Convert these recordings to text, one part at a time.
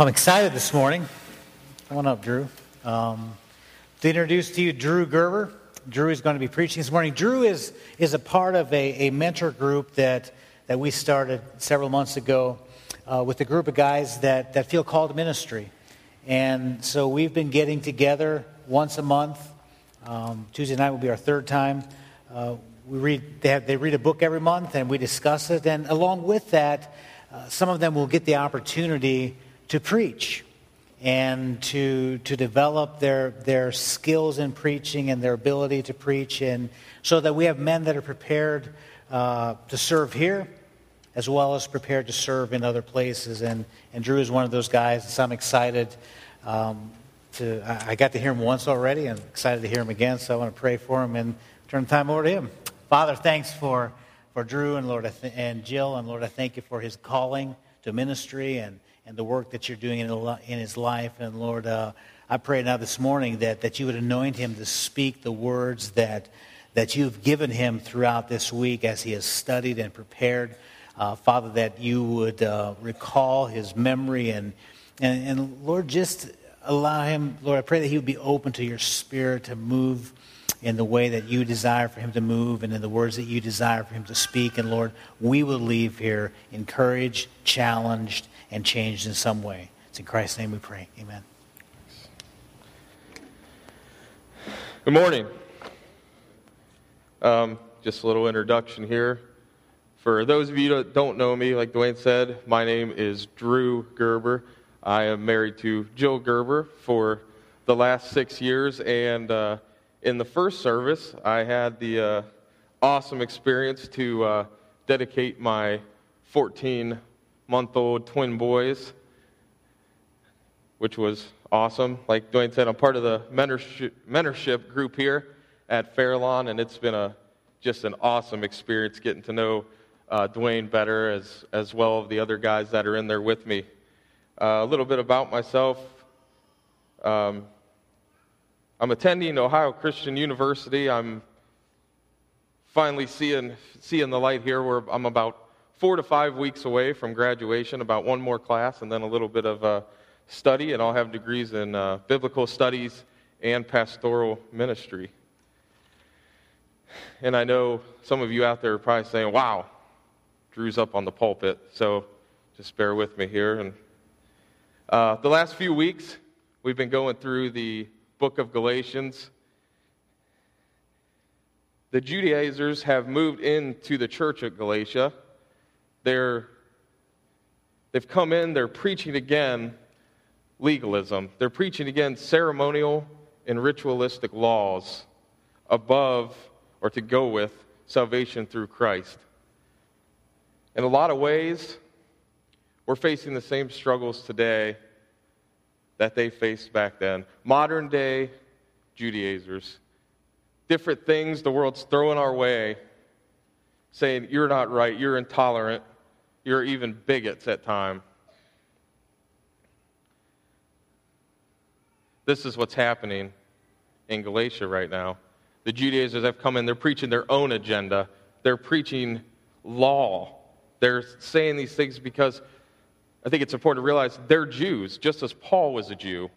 I'm excited this morning. Come on up, Drew. Um, to introduce to you Drew Gerber. Drew is going to be preaching this morning. Drew is, is a part of a, a mentor group that, that we started several months ago uh, with a group of guys that, that feel called to ministry. And so we've been getting together once a month. Um, Tuesday night will be our third time. Uh, we read, they, have, they read a book every month and we discuss it. And along with that, uh, some of them will get the opportunity to preach and to, to develop their, their skills in preaching and their ability to preach, and so that we have men that are prepared uh, to serve here as well as prepared to serve in other places. And, and Drew is one of those guys, so I'm excited. Um, to, I, I got to hear him once already, and excited to hear him again, so I want to pray for him and turn the time over to him. Father, thanks for, for Drew and Lord and Jill, and Lord, I thank you for his calling to ministry and and the work that you're doing in, his life. And Lord, uh, I pray now this morning that, that you would anoint him to speak the words that, that you've given him throughout this week as he has studied and prepared. Uh, Father, that you would uh, recall his memory and, and, and Lord, just allow him, Lord, I pray that he would be open to your spirit to move in the way that you desire for him to move and in the words that you desire for him to speak. And Lord, we will leave here encouraged, challenged, and changed in some way. It's in Christ's name we pray. Amen. Good morning. Um, just a little introduction here. For those of you that don't know me, like Dwayne said, my name is Drew Gerber. I am married to Jill Gerber for the last six years, and uh, in the first service, I had the uh, awesome experience to uh, dedicate my 14 month old twin boys, which was awesome. Like Dwayne said, I'm part of the mentorship, mentorship group here at Fairlawn, and it's been a, just an awesome experience getting to know uh, Dwayne better as, as well as the other guys that are in there with me. Uh, a little bit about myself. Um, I'm attending Ohio Christian University. I'm finally seeing, seeing the light here where I'm about four to five weeks away from graduation, about one more class, and then a little bit of uh, study, and I'll have degrees in uh, biblical studies and pastoral ministry. And I know some of you out there are probably saying, wow, Drew's up on the pulpit, so just bear with me here. And uh, the last few weeks, we've been going through the book of Galatians. The Judaizers have moved into the church at Galatia they're, they've come in, they're preaching again legalism. They're preaching again ceremonial and ritualistic laws above or to go with salvation through Christ. In a lot of ways, we're facing the same struggles today that they faced back then. Modern day Judaizers. Different things the world's throwing our way, saying, You're not right, you're intolerant, you're even bigots at times. This is what's happening in Galatia right now. The Judaizers have come in, they're preaching their own agenda. They're preaching law. They're saying these things because I think it's important to realize they're Jews, just as Paul was a Jew.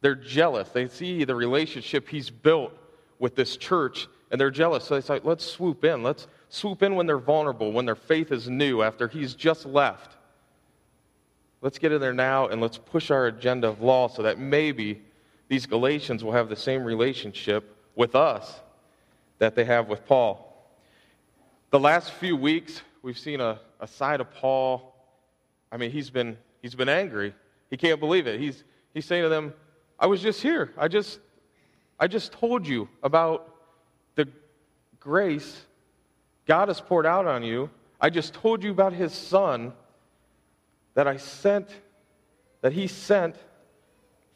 They're jealous. They see the relationship he's built with this church, and they're jealous. So they say, let's swoop in. Let's, swoop in when they're vulnerable, when their faith is new, after he's just left. Let's get in there now and let's push our agenda of law so that maybe these Galatians will have the same relationship with us that they have with Paul. The last few weeks, we've seen a, a side of Paul. I mean, he's been, he's been angry. He can't believe it. He's, he's saying to them, I was just here. I just, I just told you about the grace God has poured out on you. I just told you about his son that I sent, that he sent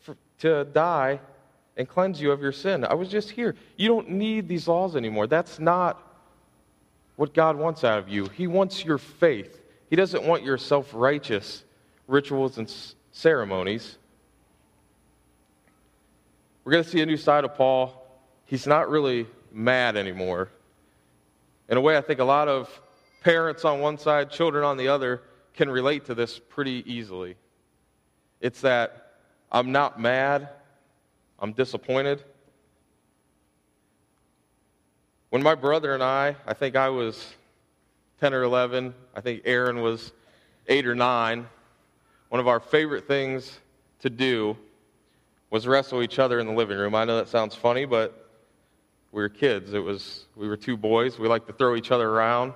for, to die and cleanse you of your sin. I was just here. You don't need these laws anymore. That's not what God wants out of you. He wants your faith. He doesn't want your self righteous rituals and ceremonies. We're going to see a new side of Paul. He's not really mad anymore. In a way, I think a lot of parents on one side, children on the other, can relate to this pretty easily. It's that I'm not mad, I'm disappointed. When my brother and I, I think I was 10 or 11, I think Aaron was 8 or 9, one of our favorite things to do was wrestle each other in the living room. I know that sounds funny, but we were kids. It was we were two boys. We liked to throw each other around.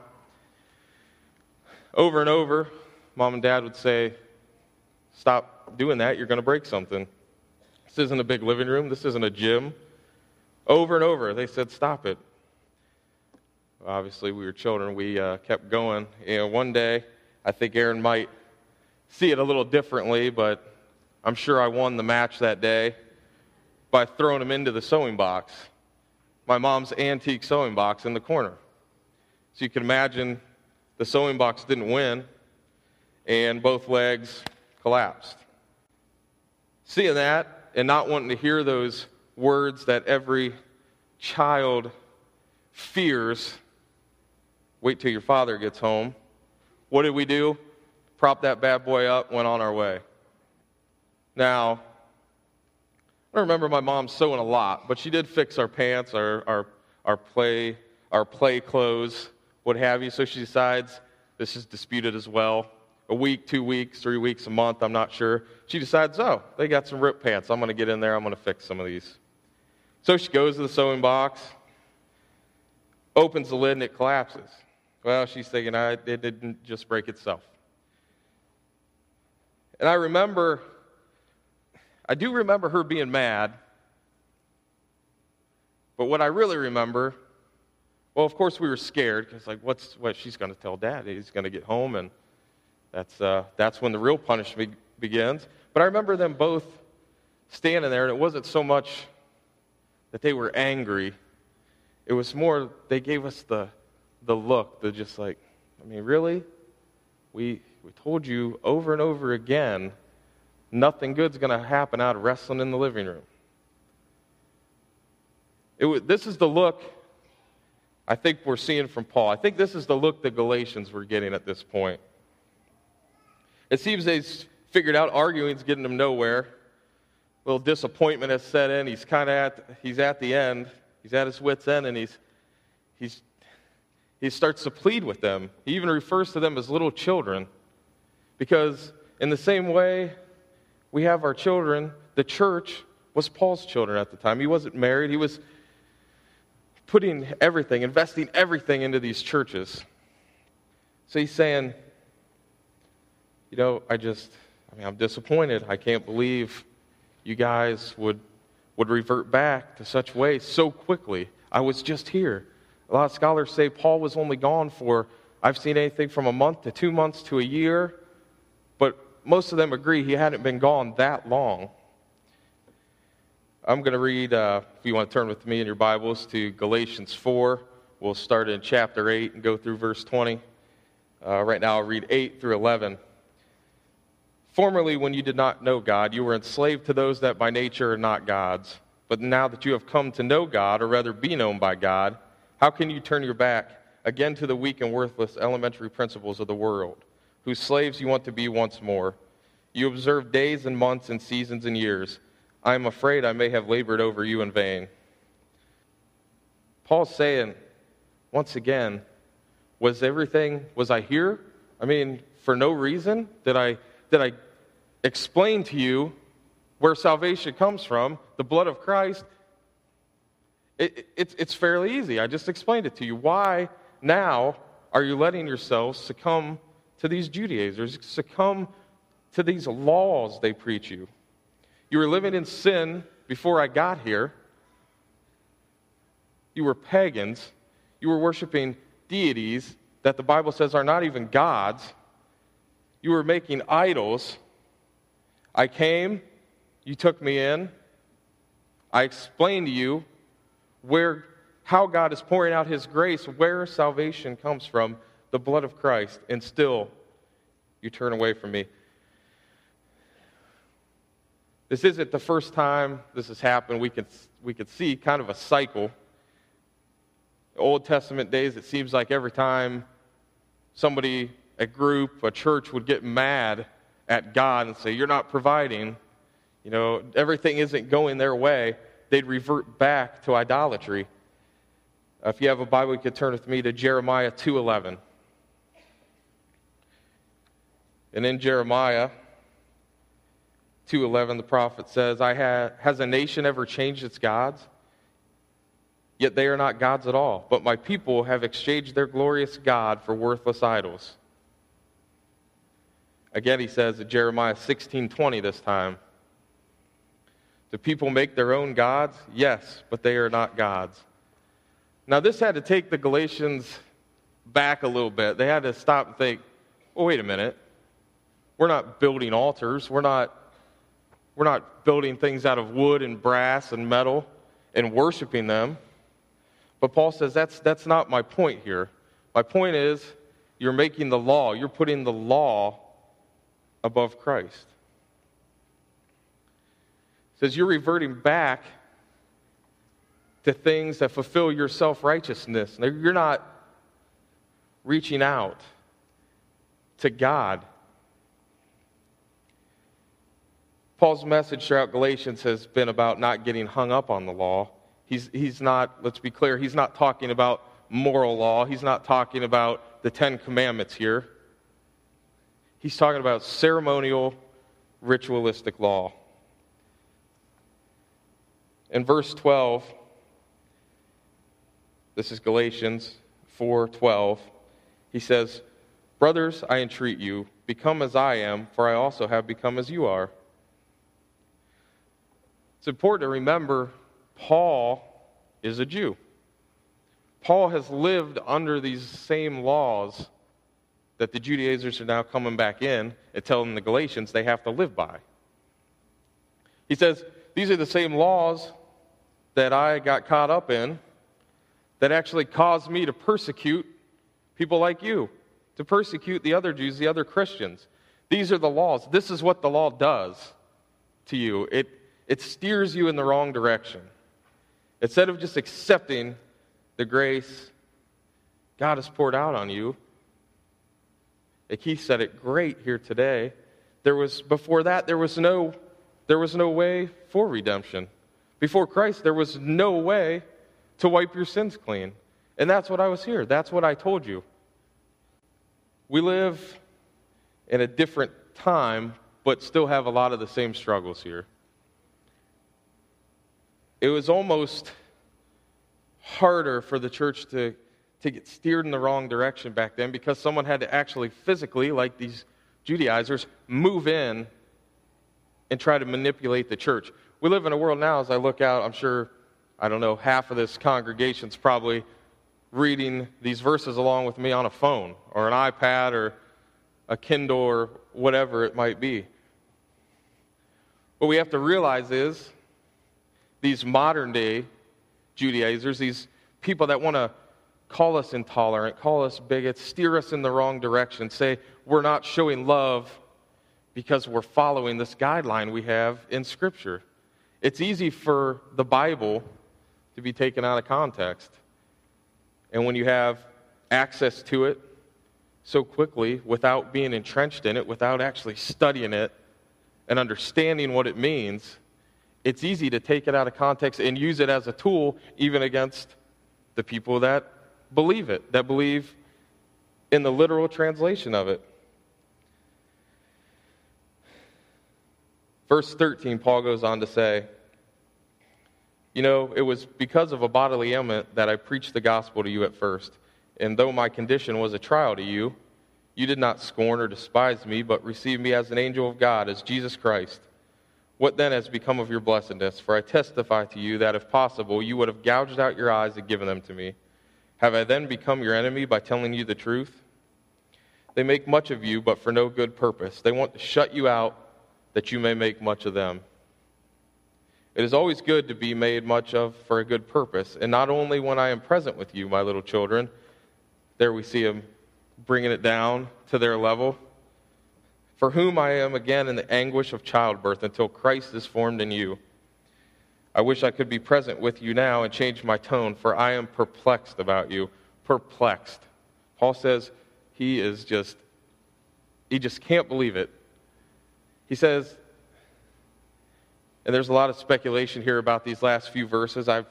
Over and over, mom and dad would say, "Stop doing that. You're going to break something." This isn't a big living room. This isn't a gym. Over and over, they said, "Stop it." Obviously, we were children. We uh, kept going. You know, one day, I think Aaron might see it a little differently, but I'm sure I won the match that day by throwing him into the sewing box, my mom's antique sewing box in the corner. So you can imagine the sewing box didn't win, and both legs collapsed. Seeing that and not wanting to hear those words that every child fears wait till your father gets home. What did we do? Prop that bad boy up, went on our way. Now, I remember my mom sewing a lot, but she did fix our pants, our, our, our, play, our play clothes, what have you. So she decides, this is disputed as well. A week, two weeks, three weeks, a month, I'm not sure. She decides, oh, they got some ripped pants. I'm going to get in there, I'm going to fix some of these. So she goes to the sewing box, opens the lid, and it collapses. Well, she's thinking, it didn't just break itself. And I remember I do remember her being mad, but what I really remember, well, of course we were scared because, like, what's what she's going to tell Dad? He's going to get home, and that's uh, that's when the real punishment begins. But I remember them both standing there, and it wasn't so much that they were angry; it was more they gave us the the look, the just like, I mean, really, we we told you over and over again nothing good's going to happen out of wrestling in the living room. This is the look I think we're seeing from Paul. I think this is the look the Galatians were getting at this point. It seems they've figured out arguing's getting them nowhere. A little disappointment has set in. He's kind of at he's at the end. He's at his wits' end, and he's he's he starts to plead with them. He even refers to them as little children, because in the same way we have our children. The church was Paul's children at the time. He wasn't married, he was putting everything, investing everything into these churches. So he's saying, you know, I just, I mean, I'm disappointed. I can't believe you guys would, would revert back to such ways so quickly. I was just here. A lot of scholars say Paul was only gone for, I've seen anything from a month to two months to a year most of them agree he hadn't been gone that long. I'm going to read, uh, if you want to turn with me in your Bibles, to Galatians 4. We'll start in chapter 8 and go through verse 20. Uh, right now, I'll read 8 through 11. Formerly, when you did not know God, you were enslaved to those that by nature are not gods. But now that you have come to know God, or rather be known by God, how can you turn your back again to the weak and worthless elementary principles of the world? Whose slaves you want to be once more. You observe days and months and seasons and years. I am afraid I may have labored over you in vain. Paul's saying, once again, was everything, was I here? I mean, for no reason? Did I, did I explain to you where salvation comes from, the blood of Christ? It, it, it's, it's fairly easy. I just explained it to you. Why now are you letting yourselves succumb to these Judaizers, succumb to these laws they preach you. You were living in sin before I got here. You were pagans. You were worshiping deities that the Bible says are not even gods. You were making idols. I came, you took me in. I explained to you where how God is pouring out his grace, where salvation comes from the blood of Christ, and still you turn away from me. This isn't the first time this has happened. We can, we could see kind of a cycle. Old Testament days, it seems like every time somebody, a group, a church would get mad at God and say, You're not providing, you know, everything isn't going their way, they'd revert back to idolatry. If you have a Bible, you could turn with me to Jeremiah 2:11. And in Jeremiah 2:11 the prophet says, "I ha- has a nation ever changed its gods? Yet they are not gods at all, but my people have exchanged their glorious God for worthless idols." Again he says in Jeremiah 16:20 this time, "Do people make their own gods? Yes, but they are not gods." Now this had to take the Galatians back a little bit. They had to stop and think, "Oh, wait a minute. We're not building altars. We're not we're not building things out of wood and brass and metal and worshiping them. But Paul says that's, that's not my point here. My point is you're making the law, you're putting the law above Christ. Says you're reverting back to things that fulfill your self righteousness. You're not reaching out to God Paul's message throughout Galatians has been about not getting hung up on the law. He's, he's not, let's be clear, he's not talking about moral law. He's not talking about the Ten Commandments here. He's talking about ceremonial, ritualistic law. In verse 12, this is Galatians 4:12. He says, "Brothers, I entreat you, become as I am, for I also have become as you are." It's important to remember Paul is a Jew. Paul has lived under these same laws that the Judaizers are now coming back in and telling the Galatians they have to live by. He says, These are the same laws that I got caught up in that actually caused me to persecute people like you, to persecute the other Jews, the other Christians. These are the laws. This is what the law does to you. It, it steers you in the wrong direction. Instead of just accepting the grace God has poured out on you, like he said it great here today, there was before that there was no there was no way for redemption. Before Christ, there was no way to wipe your sins clean. And that's what I was here. That's what I told you. We live in a different time, but still have a lot of the same struggles here it was almost harder for the church to, to get steered in the wrong direction back then because someone had to actually physically, like these Judaizers, move in and try to manipulate the church. We live in a world now, as I look out, I'm sure, I don't know, half of this congregation's probably reading these verses along with me on a phone or an iPad or a Kindle or whatever it might be. What we have to realize is these modern day Judaizers, these people that want to call us intolerant, call us bigots, steer us in the wrong direction, say we're not showing love because we're following this guideline we have in Scripture. It's easy for the Bible to be taken out of context. And when you have access to it so quickly without being entrenched in it, without actually studying it and understanding what it means, it's easy to take it out of context and use it as a tool even against the people that believe it, that believe in the literal translation of it. Verse 13, Paul goes on to say, You know, it was because of a bodily ailment that I preached the gospel to you at first. And though my condition was a trial to you, you did not scorn or despise me, but received me as an angel of God, as Jesus Christ. What then has become of your blessedness? For I testify to you that if possible, you would have gouged out your eyes and given them to me. Have I then become your enemy by telling you the truth? They make much of you, but for no good purpose. They want to shut you out that you may make much of them. It is always good to be made much of for a good purpose, and not only when I am present with you, my little children. There we see them bringing it down to their level for whom I am again in the anguish of childbirth until Christ is formed in you. I wish I could be present with you now and change my tone, for I am perplexed about you. Perplexed. Paul says he is just, he just can't believe it He says, and there's a lot of speculation here about these last few verses. I've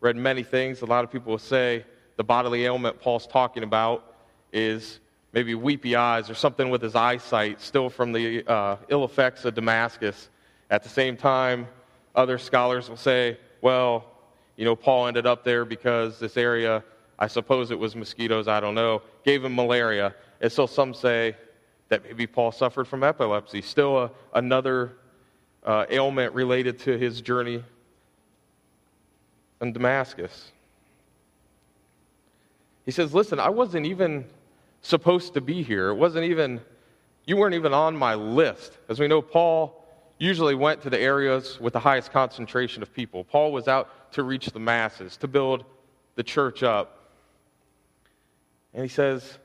read many things. A lot of people will say the bodily ailment Paul's talking about is maybe weepy eyes or something with his eyesight, still from the uh, ill effects of Damascus. At the same time, other scholars will say, well, you know, Paul ended up there because this area, I suppose it was mosquitoes, I don't know, gave him malaria. And so some say that maybe Paul suffered from epilepsy, still a, another uh, ailment related to his journey in Damascus. He says, Listen, I wasn't even supposed to be here. It wasn't even, you weren't even on my list. As we know, Paul usually went to the areas with the highest concentration of people. Paul was out to reach the masses, to build the church up. And he says,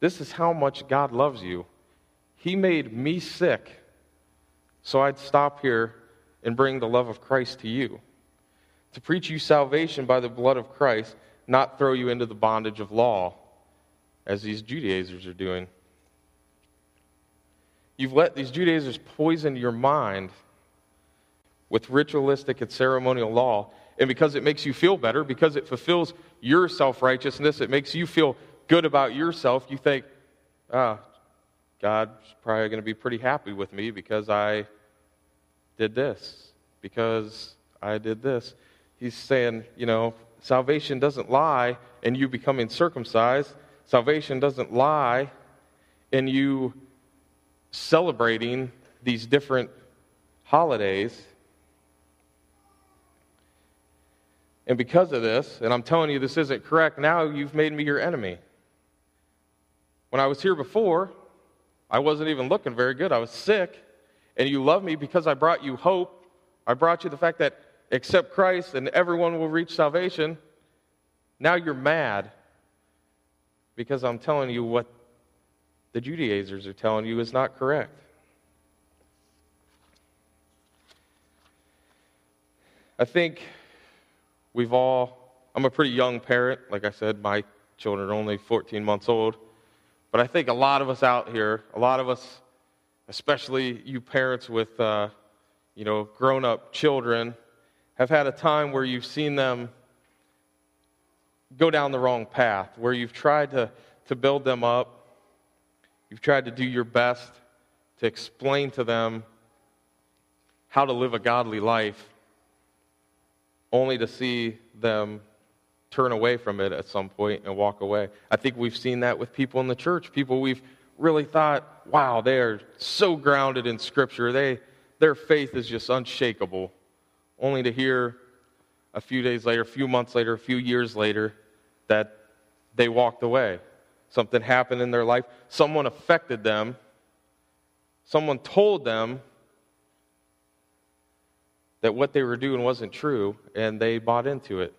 This is how much God loves you. He made me sick so I'd stop here and bring the love of Christ to you. To preach you salvation by the blood of Christ, not throw you into the bondage of law, as these Judaizers are doing. You've let these Judaizers poison your mind with ritualistic and ceremonial law. And because it makes you feel better, because it fulfills your self righteousness, it makes you feel good about yourself, you think, ah, God's probably going to be pretty happy with me because I did this, because I did this. He's saying, you know, salvation doesn't lie in you becoming circumcised. Salvation doesn't lie in you celebrating these different holidays. And because of this, and I'm telling you this isn't correct, now you've made me your enemy. When I was here before, I wasn't even looking very good. I was sick and you love me because I brought you hope. I brought you the fact that accept Christ and everyone will reach salvation. Now you're mad because I'm telling you what the Judaizers are telling you is not correct. I think we've all, I'm a pretty young parent. Like I said, my children are only 14 months old. But I think a lot of us out here, a lot of us especially you parents with uh, you know grown-up children have had a time where you've seen them go down the wrong path where you've tried to, to build them up you've tried to do your best to explain to them how to live a godly life only to see them turn away from it at some point and walk away i think we've seen that with people in the church people we've really thought, wow, they are so grounded in Scripture. They, their faith is just unshakable. Only to hear a few days later, a few months later, a few years later, that they walked away. Something happened in their life. Someone affected them. Someone told them that what they were doing wasn't true, and they bought into it.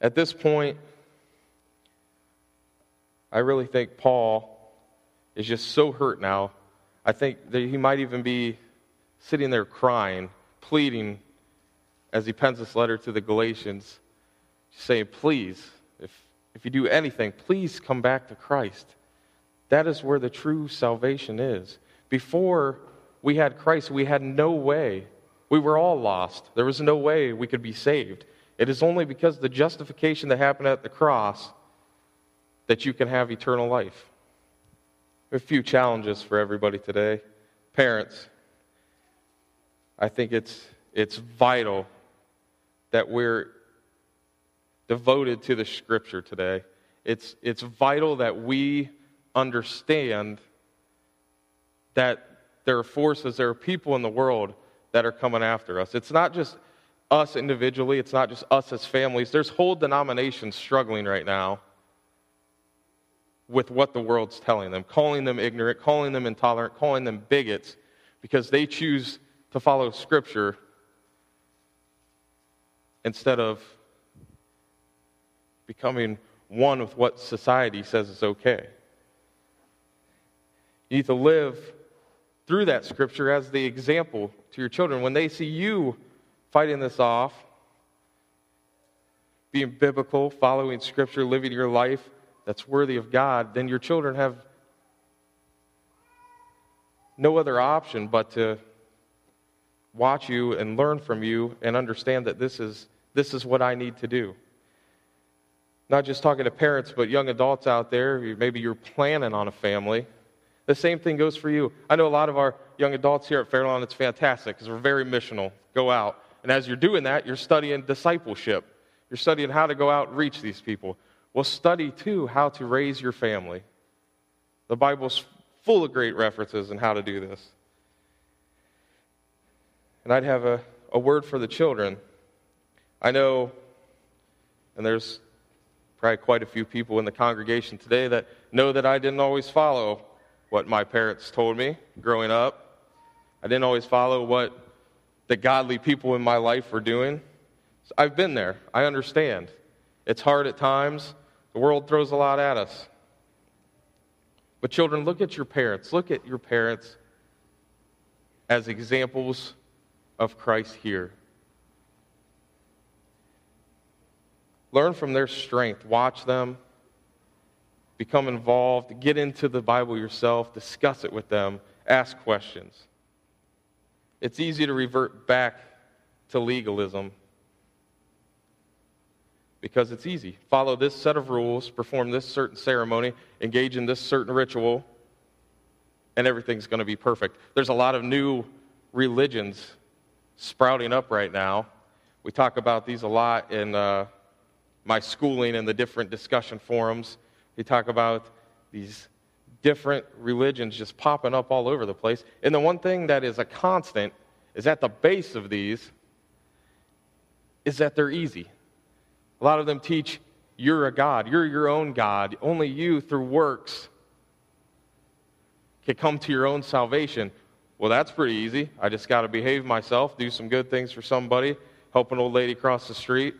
At this point, I really think Paul is just so hurt now. I think that he might even be sitting there crying, pleading as he pens this letter to the Galatians, saying, Please, if, if you do anything, please come back to Christ. That is where the true salvation is. Before we had Christ, we had no way. We were all lost. There was no way we could be saved. It is only because the justification that happened at the cross that you can have eternal life. A few challenges for everybody today. Parents, I think it's, it's vital that we're devoted to the scripture today. It's, it's vital that we understand that there are forces, there are people in the world that are coming after us. It's not just us individually, it's not just us as families. There's whole denominations struggling right now with what the world's telling them, calling them ignorant, calling them intolerant, calling them bigots, because they choose to follow Scripture instead of becoming one with what society says is okay. You need to live through that Scripture as the example to your children. When they see you fighting this off, being biblical, following Scripture, living your life, that's worthy of God, then your children have no other option but to watch you and learn from you and understand that this is, this is what I need to do. Not just talking to parents, but young adults out there, maybe you're planning on a family. The same thing goes for you. I know a lot of our young adults here at Fairlawn, it's fantastic because we're very missional. Go out. And as you're doing that, you're studying discipleship. You're studying how to go out and reach these people. Well, study too how to raise your family. The Bible's full of great references on how to do this. And I'd have a, a word for the children. I know, and there's probably quite a few people in the congregation today that know that I didn't always follow what my parents told me growing up. I didn't always follow what the godly people in my life were doing. So I've been there. I understand. It's hard at times. The world throws a lot at us. But, children, look at your parents. Look at your parents as examples of Christ here. Learn from their strength. Watch them. Become involved. Get into the Bible yourself. Discuss it with them. Ask questions. It's easy to revert back to legalism because it's easy. Follow this set of rules, perform this certain ceremony, engage in this certain ritual, and everything's going to be perfect. There's a lot of new religions sprouting up right now. We talk about these a lot in uh, my schooling and the different discussion forums. They talk about these different religions just popping up all over the place. And the one thing that is a constant is at the base of these is that they're easy. A lot of them teach you're a God, you're your own God. Only you, through works, can come to your own salvation. Well, that's pretty easy. I just got to behave myself, do some good things for somebody, help an old lady cross the street.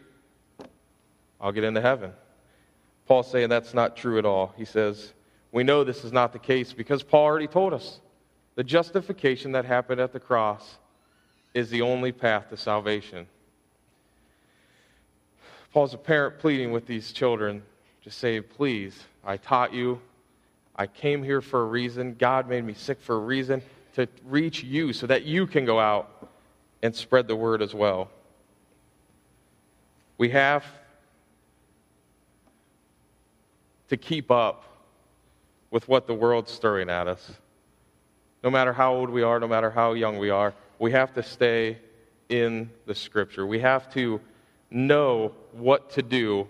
I'll get into heaven. Paul's saying that's not true at all. He says, We know this is not the case because Paul already told us the justification that happened at the cross is the only path to salvation. Paul's a parent pleading with these children, just saying, Please, I taught you. I came here for a reason. God made me sick for a reason to reach you so that you can go out and spread the word as well. We have to keep up with what the world's stirring at us. No matter how old we are, no matter how young we are, we have to stay in the scripture. We have to know what to do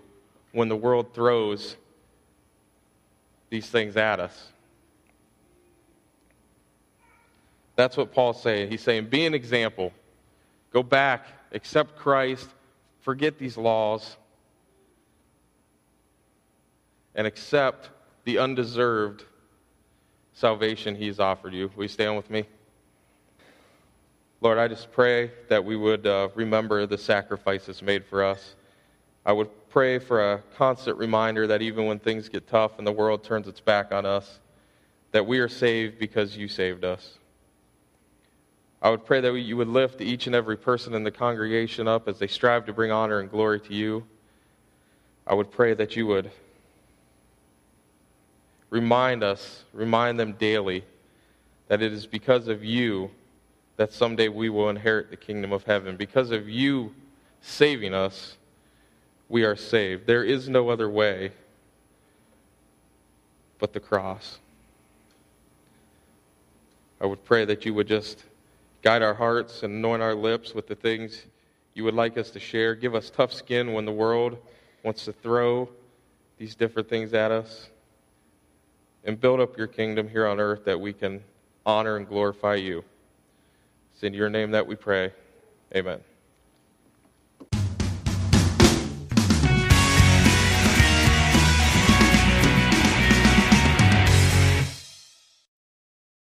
when the world throws these things at us. That's what Paul's saying. He's saying, be an example. Go back, accept Christ, forget these laws, and accept the undeserved salvation he's offered you. Will you stand with me? Lord, I just pray that we would uh, remember the sacrifices made for us. I would pray for a constant reminder that even when things get tough and the world turns its back on us, that we are saved because you saved us. I would pray that you would lift each and every person in the congregation up as they strive to bring honor and glory to you. I would pray that you would remind us, remind them daily, that it is because of you that someday we will inherit the kingdom of heaven. Because of you saving us, we are saved. There is no other way but the cross. I would pray that you would just guide our hearts and anoint our lips with the things you would like us to share. Give us tough skin when the world wants to throw these different things at us. And build up your kingdom here on earth that we can honor and glorify you. It's in your name that we pray. Amen.